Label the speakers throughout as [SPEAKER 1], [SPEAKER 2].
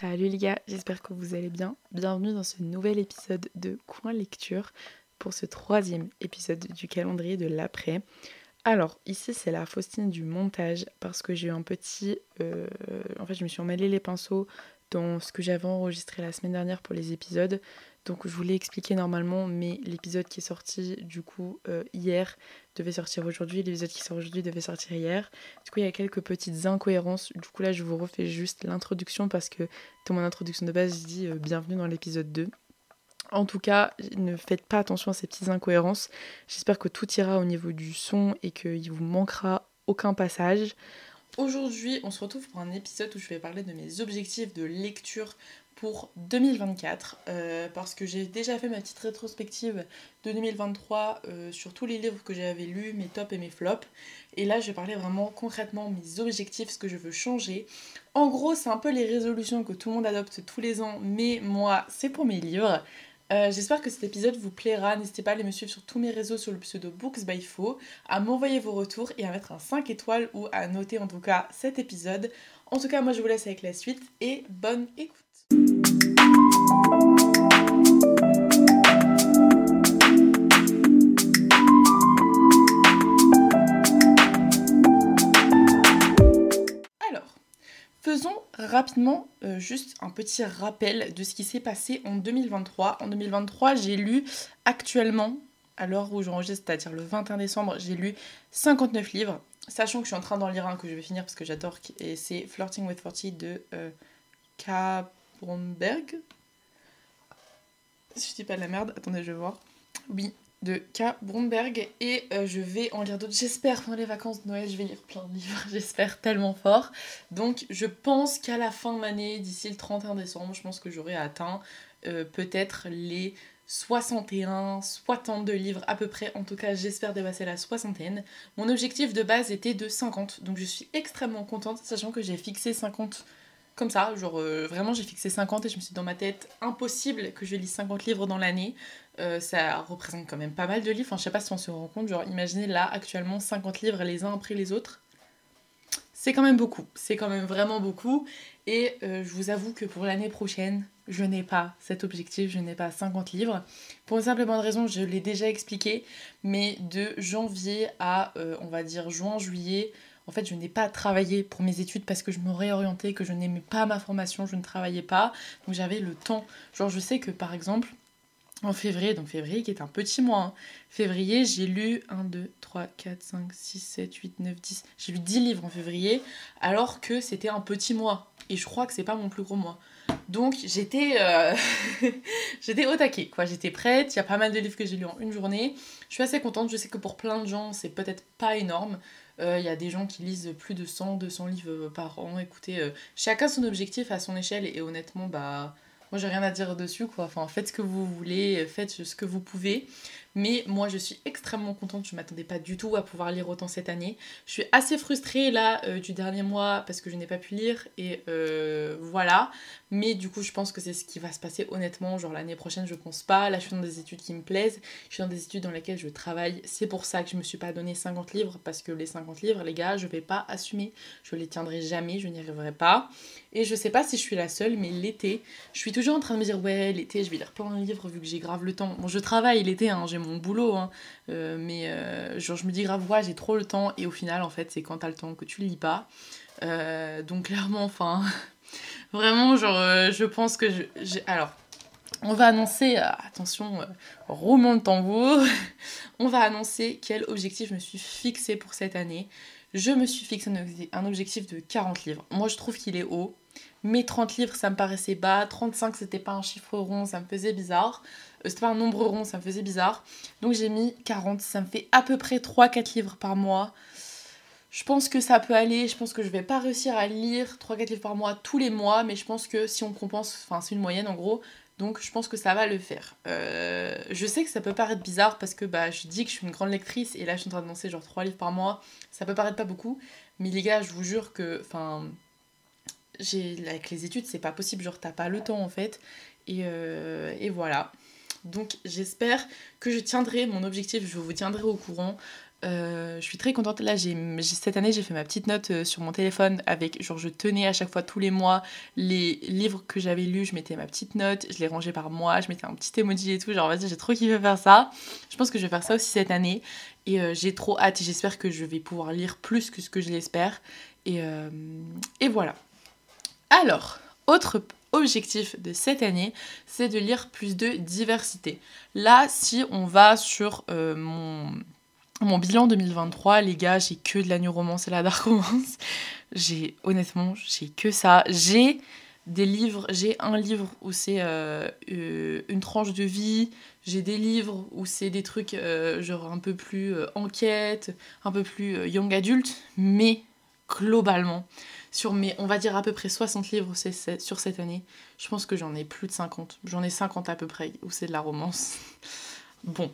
[SPEAKER 1] Salut les gars, j'espère que vous allez bien. Bienvenue dans ce nouvel épisode de Coin Lecture pour ce troisième épisode du calendrier de l'après. Alors ici c'est la Faustine du montage parce que j'ai eu un petit... euh, en fait je me suis emmêlé les pinceaux dans ce que j'avais enregistré la semaine dernière pour les épisodes. Donc je voulais expliquer normalement, mais l'épisode qui est sorti du coup euh, hier devait sortir aujourd'hui, l'épisode qui sort aujourd'hui devait sortir hier. Du coup il y a quelques petites incohérences. Du coup là je vous refais juste l'introduction parce que dans mon introduction de base je dis euh, bienvenue dans l'épisode 2. En tout cas, ne faites pas attention à ces petites incohérences. J'espère que tout ira au niveau du son et qu'il vous manquera aucun passage. Aujourd'hui, on se retrouve pour un épisode où je vais parler de mes objectifs de lecture pour 2024 euh, parce que j'ai déjà fait ma petite rétrospective de 2023 euh, sur tous les livres que j'avais lus, mes tops et mes flops. Et là, je vais parler vraiment concrètement mes objectifs, ce que je veux changer. En gros, c'est un peu les résolutions que tout le monde adopte tous les ans, mais moi, c'est pour mes livres. Euh, J'espère que cet épisode vous plaira. N'hésitez pas à aller me suivre sur tous mes réseaux sur le pseudo Books by Fo, à m'envoyer vos retours et à mettre un 5 étoiles ou à noter en tout cas cet épisode. En tout cas, moi je vous laisse avec la suite et bonne écoute. Alors, faisons rapidement euh, juste un petit rappel de ce qui s'est passé en 2023. En 2023, j'ai lu actuellement, à l'heure où j'enregistre, c'est-à-dire le 21 décembre, j'ai lu 59 livres, sachant que je suis en train d'en lire un que je vais finir parce que j'adore, et c'est Flirting with 40 de euh, K. Bromberg. Si je dis pas de la merde, attendez, je vais voir. Oui, de K. Bromberg et euh, je vais en lire d'autres. J'espère pendant les vacances de Noël, je vais lire plein de livres. J'espère tellement fort. Donc, je pense qu'à la fin de l'année, d'ici le 31 décembre, je pense que j'aurai atteint euh, peut-être les 61, 62 livres à peu près. En tout cas, j'espère dépasser la soixantaine. Mon objectif de base était de 50. Donc, je suis extrêmement contente, sachant que j'ai fixé 50 comme ça, genre euh, vraiment j'ai fixé 50 et je me suis dans ma tête impossible que je lise 50 livres dans l'année. Euh, ça représente quand même pas mal de livres, enfin je sais pas si on se rend compte, genre imaginez là actuellement 50 livres les uns après les autres. C'est quand même beaucoup, c'est quand même vraiment beaucoup et euh, je vous avoue que pour l'année prochaine, je n'ai pas cet objectif, je n'ai pas 50 livres. Pour une simple bonne raison, je l'ai déjà expliqué, mais de janvier à on va dire juin, juillet, en fait, je n'ai pas travaillé pour mes études parce que je me réorientais, que je n'aimais pas ma formation, je ne travaillais pas. Donc j'avais le temps. Genre, je sais que par exemple, en février, donc février qui est un petit mois, hein, février, j'ai lu 1, 2, 3, 4, 5, 6, 7, 8, 9, 10. J'ai lu 10 livres en février, alors que c'était un petit mois. Et je crois que c'est pas mon plus gros mois. Donc j'étais euh, j'étais au taquet, quoi. J'étais prête, il y a pas mal de livres que j'ai lus en une journée. Je suis assez contente, je sais que pour plein de gens, c'est peut-être pas énorme. Il euh, y a des gens qui lisent plus de 100, 200 livres par an. Écoutez, euh, chacun son objectif à son échelle et honnêtement, bah, moi j'ai rien à dire dessus quoi. Enfin, faites ce que vous voulez, faites ce que vous pouvez. Mais moi je suis extrêmement contente, je m'attendais pas du tout à pouvoir lire autant cette année. Je suis assez frustrée là euh, du dernier mois parce que je n'ai pas pu lire et euh, voilà. Mais du coup je pense que c'est ce qui va se passer honnêtement. Genre l'année prochaine je pense pas. Là je suis dans des études qui me plaisent. Je suis dans des études dans lesquelles je travaille. C'est pour ça que je me suis pas donné 50 livres parce que les 50 livres les gars je vais pas assumer. Je les tiendrai jamais, je n'y arriverai pas. Et je sais pas si je suis la seule mais l'été, je suis toujours en train de me dire ouais l'été je vais lire plein de livres vu que j'ai grave le temps. Bon je travaille l'été, hein, j'ai mon boulot, hein, euh, mais euh, genre je me dis grave ouais j'ai trop le temps et au final en fait c'est quand t'as le temps que tu lis pas. Euh, donc clairement enfin vraiment genre je pense que je, j'ai- alors on va annoncer attention roulement de tambour on va annoncer quel objectif je me suis fixé pour cette année. Je me suis fixé un objectif de 40 livres. Moi je trouve qu'il est haut. Mais 30 livres, ça me paraissait bas. 35, c'était pas un chiffre rond, ça me faisait bizarre. Euh, c'était pas un nombre rond, ça me faisait bizarre. Donc j'ai mis 40, ça me fait à peu près 3-4 livres par mois. Je pense que ça peut aller, je pense que je vais pas réussir à lire 3-4 livres par mois tous les mois, mais je pense que si on compense, enfin c'est une moyenne en gros, donc je pense que ça va le faire. Euh, je sais que ça peut paraître bizarre parce que bah, je dis que je suis une grande lectrice et là je suis en train de lancer genre 3 livres par mois, ça peut paraître pas beaucoup, mais les gars je vous jure que, avec les études c'est pas possible, genre t'as pas le temps en fait, et, euh, et voilà. Donc j'espère que je tiendrai mon objectif, je vous tiendrai au courant. Euh, je suis très contente. Là, j'ai, cette année, j'ai fait ma petite note euh, sur mon téléphone avec, genre, je tenais à chaque fois, tous les mois, les livres que j'avais lus, je mettais ma petite note, je les rangeais par mois, je mettais un petit emoji et tout. Genre, vas-y, j'ai trop kiffé faire ça. Je pense que je vais faire ça aussi cette année. Et j'ai trop hâte j'espère que je vais pouvoir lire plus que ce que je l'espère. Et, et voilà. Alors, autre objectif de cette année, c'est de lire plus de diversité. Là, si on va sur mon mon bilan 2023, les gars, j'ai que de la new romance et la dark romance. J'ai, honnêtement, j'ai que ça. J'ai des livres, j'ai un livre où c'est euh, euh, une tranche de vie, j'ai des livres où c'est des trucs euh, genre un peu plus enquête, un peu plus young adulte, mais globalement, sur mes, on va dire à peu près 60 livres sur cette année, je pense que j'en ai plus de 50. J'en ai 50 à peu près où c'est de la romance. Bon,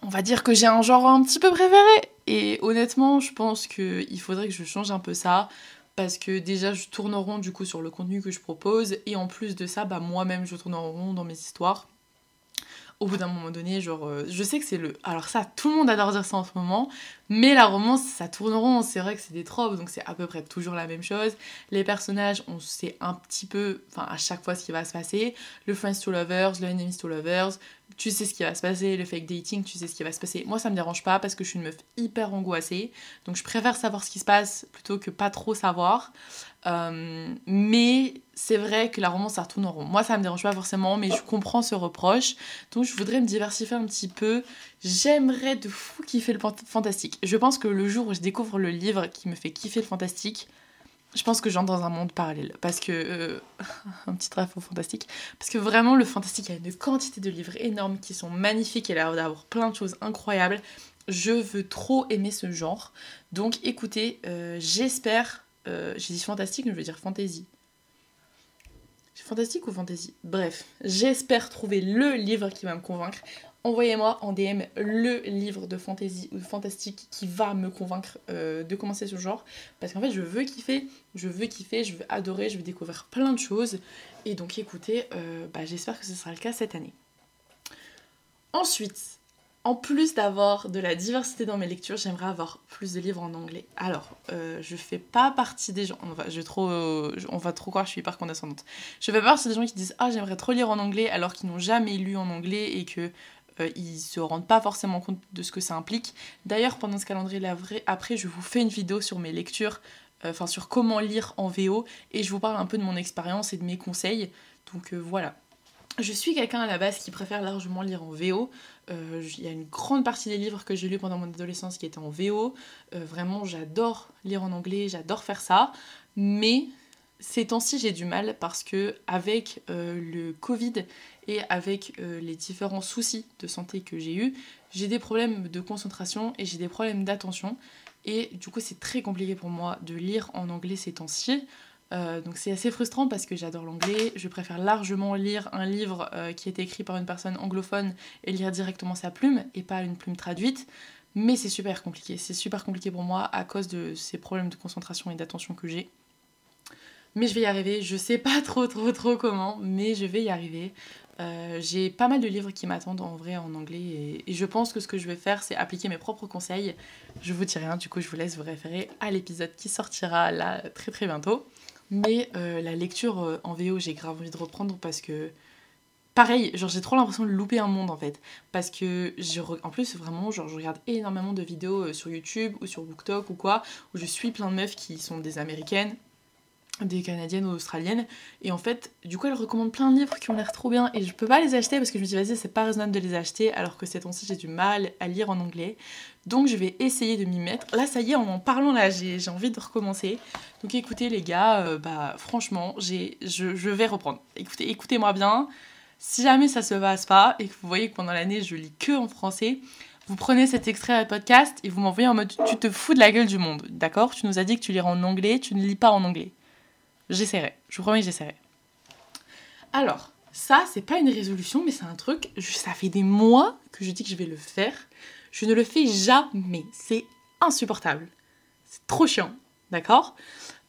[SPEAKER 1] on va dire que j'ai un genre un petit peu préféré. Et honnêtement, je pense qu'il faudrait que je change un peu ça. Parce que déjà, je tourne en rond du coup sur le contenu que je propose. Et en plus de ça, bah, moi-même, je tourne en rond dans mes histoires au bout d'un moment donné, genre, euh, je sais que c'est le. Alors, ça, tout le monde adore dire ça en ce moment, mais la romance, ça tourne rond, c'est vrai que c'est des tropes, donc c'est à peu près toujours la même chose. Les personnages, on sait un petit peu, enfin, à chaque fois ce qui va se passer. Le friends to lovers, le enemies to lovers, tu sais ce qui va se passer, le fake dating, tu sais ce qui va se passer. Moi, ça me dérange pas parce que je suis une meuf hyper angoissée, donc je préfère savoir ce qui se passe plutôt que pas trop savoir. Euh, mais c'est vrai que la romance, ça retourne en rond. Moi, ça me dérange pas forcément, mais je comprends ce reproche. Donc, je voudrais me diversifier un petit peu. J'aimerais de fou kiffer le fantastique. Je pense que le jour où je découvre le livre qui me fait kiffer le fantastique, je pense que j'entre dans un monde parallèle. Parce que. Euh, un petit au fantastique. Parce que vraiment, le fantastique, a une quantité de livres énormes qui sont magnifiques. A l'air d'avoir plein de choses incroyables. Je veux trop aimer ce genre. Donc, écoutez, euh, j'espère euh, j'ai dit fantastique, mais je veux dire fantasy. Fantastique ou fantasy Bref, j'espère trouver le livre qui va me convaincre. Envoyez-moi en DM le livre de fantasy ou fantastique qui va me convaincre euh, de commencer ce genre. Parce qu'en fait, je veux kiffer, je veux kiffer, je veux adorer, je veux découvrir plein de choses. Et donc, écoutez, euh, bah, j'espère que ce sera le cas cette année. Ensuite, en plus d'avoir de la diversité dans mes lectures, j'aimerais avoir plus de livres en anglais. Alors, euh, je fais pas partie des gens. On va, trop, on va trop croire je suis hyper condescendante. Je fais pas partie des gens qui disent Ah, j'aimerais trop lire en anglais alors qu'ils n'ont jamais lu en anglais et que euh, ils se rendent pas forcément compte de ce que ça implique. D'ailleurs, pendant ce calendrier après, je vous fais une vidéo sur mes lectures, euh, enfin sur comment lire en VO et je vous parle un peu de mon expérience et de mes conseils. Donc voilà. Je suis quelqu'un à la base qui préfère largement lire en VO. Euh, il y a une grande partie des livres que j'ai lus pendant mon adolescence qui étaient en VO. Euh, vraiment, j'adore lire en anglais, j'adore faire ça. Mais ces temps-ci, j'ai du mal parce que avec euh, le Covid et avec les différents soucis de santé que j'ai eus, j'ai des problèmes de concentration et j'ai des problèmes d'attention. Et du coup, c'est très compliqué pour moi de lire en anglais ces temps-ci. Euh, donc c'est assez frustrant parce que j'adore l'anglais. Je préfère largement lire un livre euh, qui est écrit par une personne anglophone et lire directement sa plume et pas une plume traduite. Mais c'est super compliqué. C'est super compliqué pour moi à cause de ces problèmes de concentration et d'attention que j'ai. Mais je vais y arriver. Je sais pas trop trop trop comment, mais je vais y arriver. Euh, j'ai pas mal de livres qui m'attendent en vrai en anglais et, et, je pense que ce que je vais faire c'est appliquer mes propres conseils. Je vous dis rien, du coup je vous laisse vous référer à l'épisode qui sortira là très très bientôt. Mais euh, la lecture euh, en VO, j'ai grave envie de reprendre parce que. Pareil, genre j'ai trop l'impression de louper un monde en fait. Parce que je, en plus vraiment, genre je regarde énormément de vidéos euh, sur YouTube ou sur BookTok ou quoi, où je suis plein de meufs qui sont des américaines des canadiennes ou australiennes. Et en fait du coup elles recommandent plein de livres qui ont l'air trop bien et je peux pas les acheter parce que je me dis vas-y c'est pas raisonnable de les acheter alors que ces temps-ci j'ai du mal à lire en anglais. Donc je vais essayer de m'y mettre. Là ça y est en en parlant là j'ai envie de recommencer. Donc écoutez les gars euh, bah franchement je, je, vais reprendre. Écoutez écoutez moi bien. Si jamais ça se passe pas et que vous voyez que pendant l'année je lis que en français vous prenez cet extrait à podcast et vous m'envoyez en mode tu te fous de la gueule du monde. D'accord? Tu nous as dit que tu liras en anglais tu ne lis pas en anglais J'essaierai. Je vous promets que j'essaierai. Alors, ça, c'est pas une résolution, mais c'est un truc. Ça fait des mois que je dis que je vais le faire. Je ne le fais jamais. C'est insupportable. C'est trop chiant. D'accord?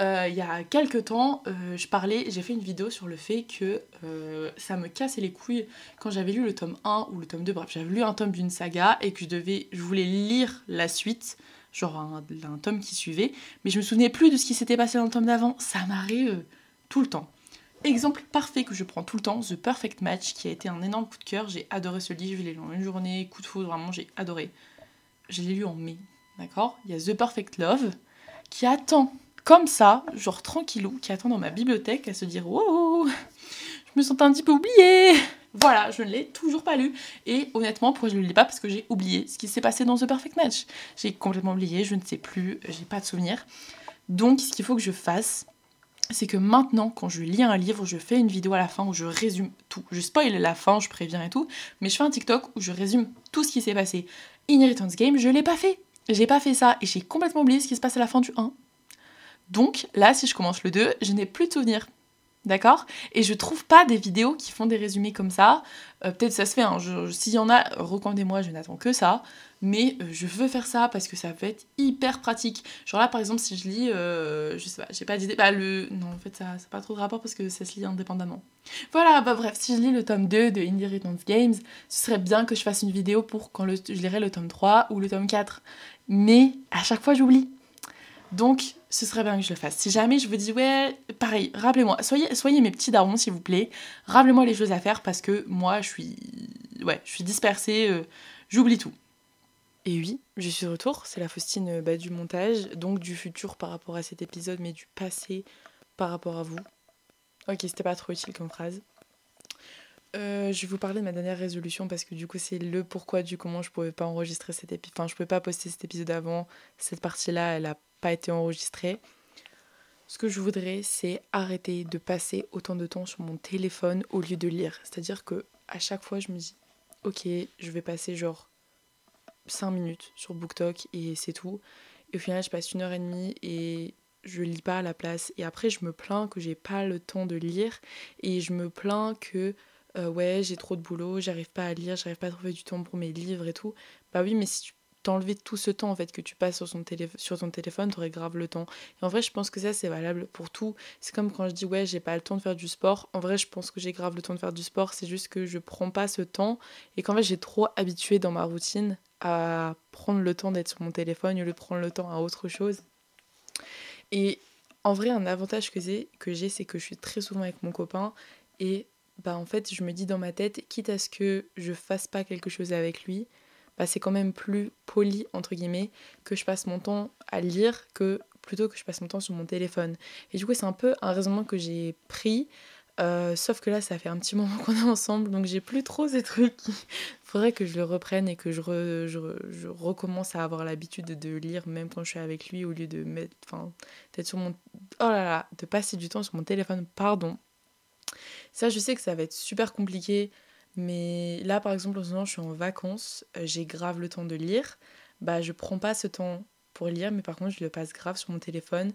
[SPEAKER 1] Euh, il y a quelques temps, euh, je parlais, j'ai fait une vidéo sur le fait que euh, ça me cassait les couilles quand j'avais lu le tome 1 ou le tome 2, bref, j'avais lu un tome d'une saga et que je devais, je voulais lire la suite, genre un, tome qui suivait, mais je me souvenais plus de ce qui s'était passé dans le tome d'avant. Ça m'arrive tout le temps. Exemple parfait que je prends tout le temps, The Perfect Match, qui a été un énorme coup de cœur. J'ai adoré ce livre, je l'ai lu en une journée, coup de foudre, vraiment j'ai adoré. Je l'ai lu en mai, d'accord? Il y a The Perfect Love, qui attend comme ça, genre tranquillou, qui attend dans ma bibliothèque à se dire Wow, je me sens un petit peu oubliée Voilà, je ne l'ai toujours pas lu. Et honnêtement, pourquoi je ne le lis pas? Parce que j'ai oublié ce qui s'est passé dans The Perfect Match. J'ai complètement oublié, je ne sais plus, j'ai pas de souvenir. Donc, ce qu'il faut que je fasse, c'est que maintenant, quand je lis un livre, je fais une vidéo à la fin où je résume tout. Je spoil la fin, je préviens et tout, mais je fais un TikTok où je résume tout ce qui s'est passé. Inheritance Game, je l'ai pas fait. J'ai pas fait ça et j'ai complètement oublié ce qui se passe à la fin du 1. Donc là, si je commence le 2, je n'ai plus de souvenirs. D'accord? Et je trouve pas des vidéos qui font des résumés comme ça. Euh, peut-être ça se fait, hein. s'il y en a, recommandez-moi, je n'attends que ça. Mais euh, je veux faire ça parce que ça peut être hyper pratique. Genre là, par exemple, si je lis, euh, je sais pas, j'ai pas d'idée. Bah, le. Non, en fait, ça n'a pas trop de rapport parce que ça se lit indépendamment. Voilà, bah bref, si je lis le tome 2 de Indie Returns Games, ce serait bien que je fasse une vidéo pour quand je lirai le tome 3 ou le tome 4. Mais à chaque fois, j'oublie. Donc, ce serait bien que je le fasse. Si jamais je vous dis, ouais, pareil, rappelez-moi, soyez, soyez mes petits darons, s'il vous plaît. Rappelez-moi les choses à faire parce que moi, je suis, ouais, je suis dispersée, euh, j'oublie tout. Et oui, je suis de retour, c'est la Faustine euh, bah, du montage, donc du futur par rapport à cet épisode, mais du passé par rapport à vous. Ok, c'était pas trop utile comme phrase. Euh, je vais vous parler de ma dernière résolution parce que du coup c'est le pourquoi du comment je pouvais pas enregistrer cet épisode, enfin je pouvais pas poster cet épisode avant, cette partie-là elle a pas été enregistrée. Ce que je voudrais c'est arrêter de passer autant de temps sur mon téléphone au lieu de lire. C'est-à-dire que à chaque fois je me dis ok je vais passer genre 5 minutes sur BookTok et c'est tout. Et au final je passe une heure et demie et je lis pas à la place. Et après je me plains que j'ai pas le temps de lire et je me plains que euh, ouais, j'ai trop de boulot, j'arrive pas à lire, j'arrive pas à trouver du temps pour mes livres et tout. Bah oui, mais si tu t'enlevais tout ce temps en fait que tu passes sur, télé sur ton téléphone, t'aurais grave le temps. Et en vrai, je pense que ça c'est valable pour tout. C'est comme quand je dis ouais, j'ai pas le temps de faire du sport. En vrai, je pense que j'ai grave le temps de faire du sport, c'est juste que je prends pas ce temps et qu'en fait, j'ai trop habitué dans ma routine à prendre le temps d'être sur mon téléphone au lieu de prendre le temps à autre chose. Et en vrai, un avantage que j'ai, c'est que je suis très souvent avec mon copain et bah en fait je me dis dans ma tête, quitte à ce que je fasse pas quelque chose avec lui, bah c'est quand même plus poli entre guillemets que je passe mon temps à lire que plutôt que je passe mon temps sur mon téléphone. Et du coup c'est un peu un raisonnement que j'ai pris. Euh, sauf que là, ça fait un petit moment qu'on est ensemble, donc j'ai plus trop ces trucs. Faudrait que je le reprenne et que je, je, recommence à avoir l'habitude de, lire, même quand je suis avec lui, au lieu de mettre, enfin, d'être sur mon, oh là là, de passer du temps sur mon téléphone. Pardon, ça, je sais que ça va être super compliqué, mais là, par exemple, en ce moment, je suis en vacances, euh, j'ai grave le temps de lire. Bah, je prends pas ce temps pour lire, mais par contre, je le passe grave sur mon téléphone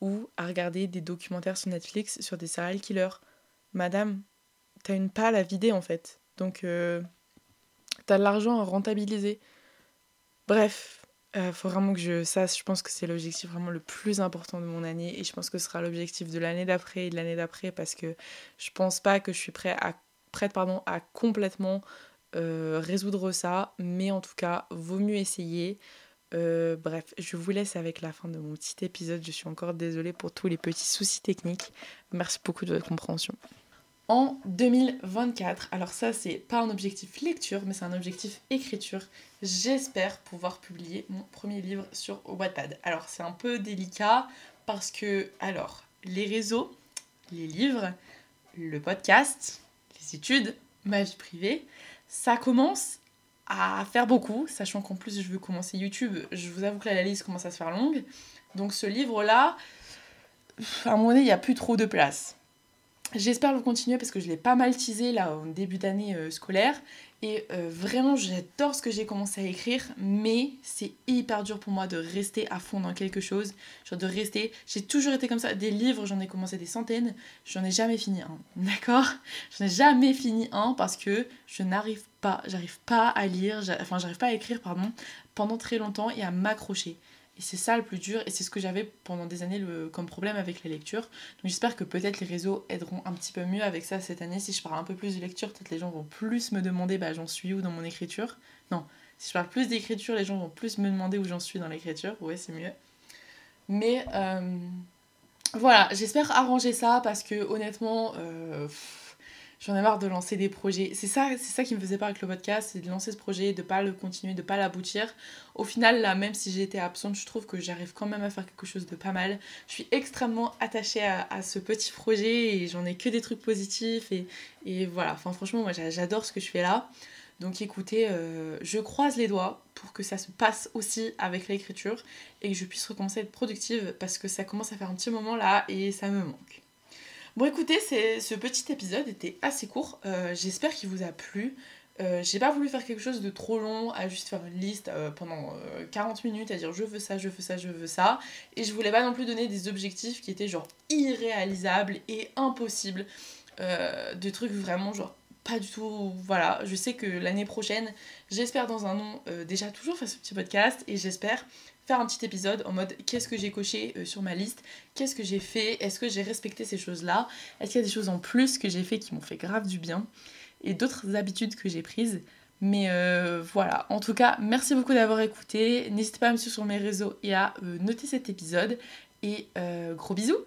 [SPEAKER 1] ou à regarder des documentaires sur Netflix sur des serial killers. Madame, t'as une pâle à vider en fait. Donc, euh, t'as de l'argent à rentabiliser. Bref, euh, faut vraiment que je. Ça, je pense que c'est l'objectif vraiment le plus important de mon année. Et je pense que ce sera l'objectif de l'année d'après et de l'année d'après. Parce que je pense pas que je suis prêt à, prête pardon, à complètement euh, résoudre ça. Mais en tout cas, vaut mieux essayer. Euh, bref, je vous laisse avec la fin de mon petit épisode. Je suis encore désolée pour tous les petits soucis techniques. Merci beaucoup de votre compréhension en 2024. Alors ça, c'est pas un objectif lecture, mais c'est un objectif écriture. J'espère pouvoir publier mon premier livre sur Wattpad. Alors c'est un peu délicat parce que, alors, les réseaux, les livres, le podcast, ma vie privée, ça commence à faire beaucoup, sachant qu'en plus je veux commencer YouTube. Je vous avoue que la liste commence à se faire longue. Donc ce livre-là, à un moment donné, il n'y a plus trop de place. J'espère le continuer parce que je l'ai pas mal teasé là au début d'année euh, scolaire. Et euh, vraiment, j'adore ce que j'ai commencé à écrire, mais c'est hyper dur pour moi de rester à fond dans quelque chose. Genre de rester. J'ai toujours été comme ça. Des livres, j'en ai commencé des centaines, j'en ai jamais fini un. D'accord? J'en ai jamais fini un parce que je n'arrive pas, j'arrive pas à lire, enfin, j'arrive pas à écrire, pardon, pendant très longtemps et à m'accrocher. Et c'est ça le plus dur, et c'est ce que j'avais pendant des années comme problème avec la lecture. Donc j'espère que peut-être les réseaux aideront un petit peu mieux avec ça cette année. Si je parle un peu plus de lecture, peut-être les gens vont plus me demander bah, j'en suis où dans mon écriture? Non, si je parle plus d'écriture, les gens vont plus me demander où j'en suis dans l'écriture. Ouais, c'est mieux. Mais euh, voilà, j'espère arranger ça parce que honnêtement, euh, j'en ai marre de lancer des projets. C'est ça, c'est ça qui me faisait peur avec le podcast, c'est de lancer ce projet, de pas le continuer, de pas l'aboutir. Au final, là, même si été absente, je trouve que j'arrive quand même à faire quelque chose de pas mal. Je suis extrêmement attachée à, ce petit projet et j'en ai que des trucs positifs et, et voilà. Enfin, franchement, moi, j'adore ce que je fais là. Donc écoutez, euh, je croise les doigts pour que ça se passe aussi avec l'écriture et que je puisse recommencer à être productive parce que ça commence à faire un petit moment là et ça me manque. Bon écoutez, ce petit épisode était assez court, euh, j'espère qu'il vous a plu. Euh, j'ai pas voulu faire quelque chose de trop long, à juste faire une liste pendant 40 minutes, à dire je veux ça, je veux ça, je veux ça. Et je voulais pas non plus donner des objectifs qui étaient genre irréalisables et impossibles. de trucs vraiment genre pas du tout. Voilà, je sais que l'année prochaine, j'espère dans un an euh, déjà toujours faire ce petit podcast et j'espère faire un petit épisode en mode qu'est-ce que j'ai coché euh, sur ma liste, qu'est-ce que j'ai fait, est-ce que j'ai respecté ces choses-là, est-ce qu'il y a des choses en plus que j'ai fait qui m'ont fait grave du bien et d'autres habitudes que j'ai prises? Mais euh, voilà, en tout cas, merci beaucoup d'avoir écouté. N'hésitez pas à me suivre sur mes réseaux et à noter cet épisode. Et gros bisous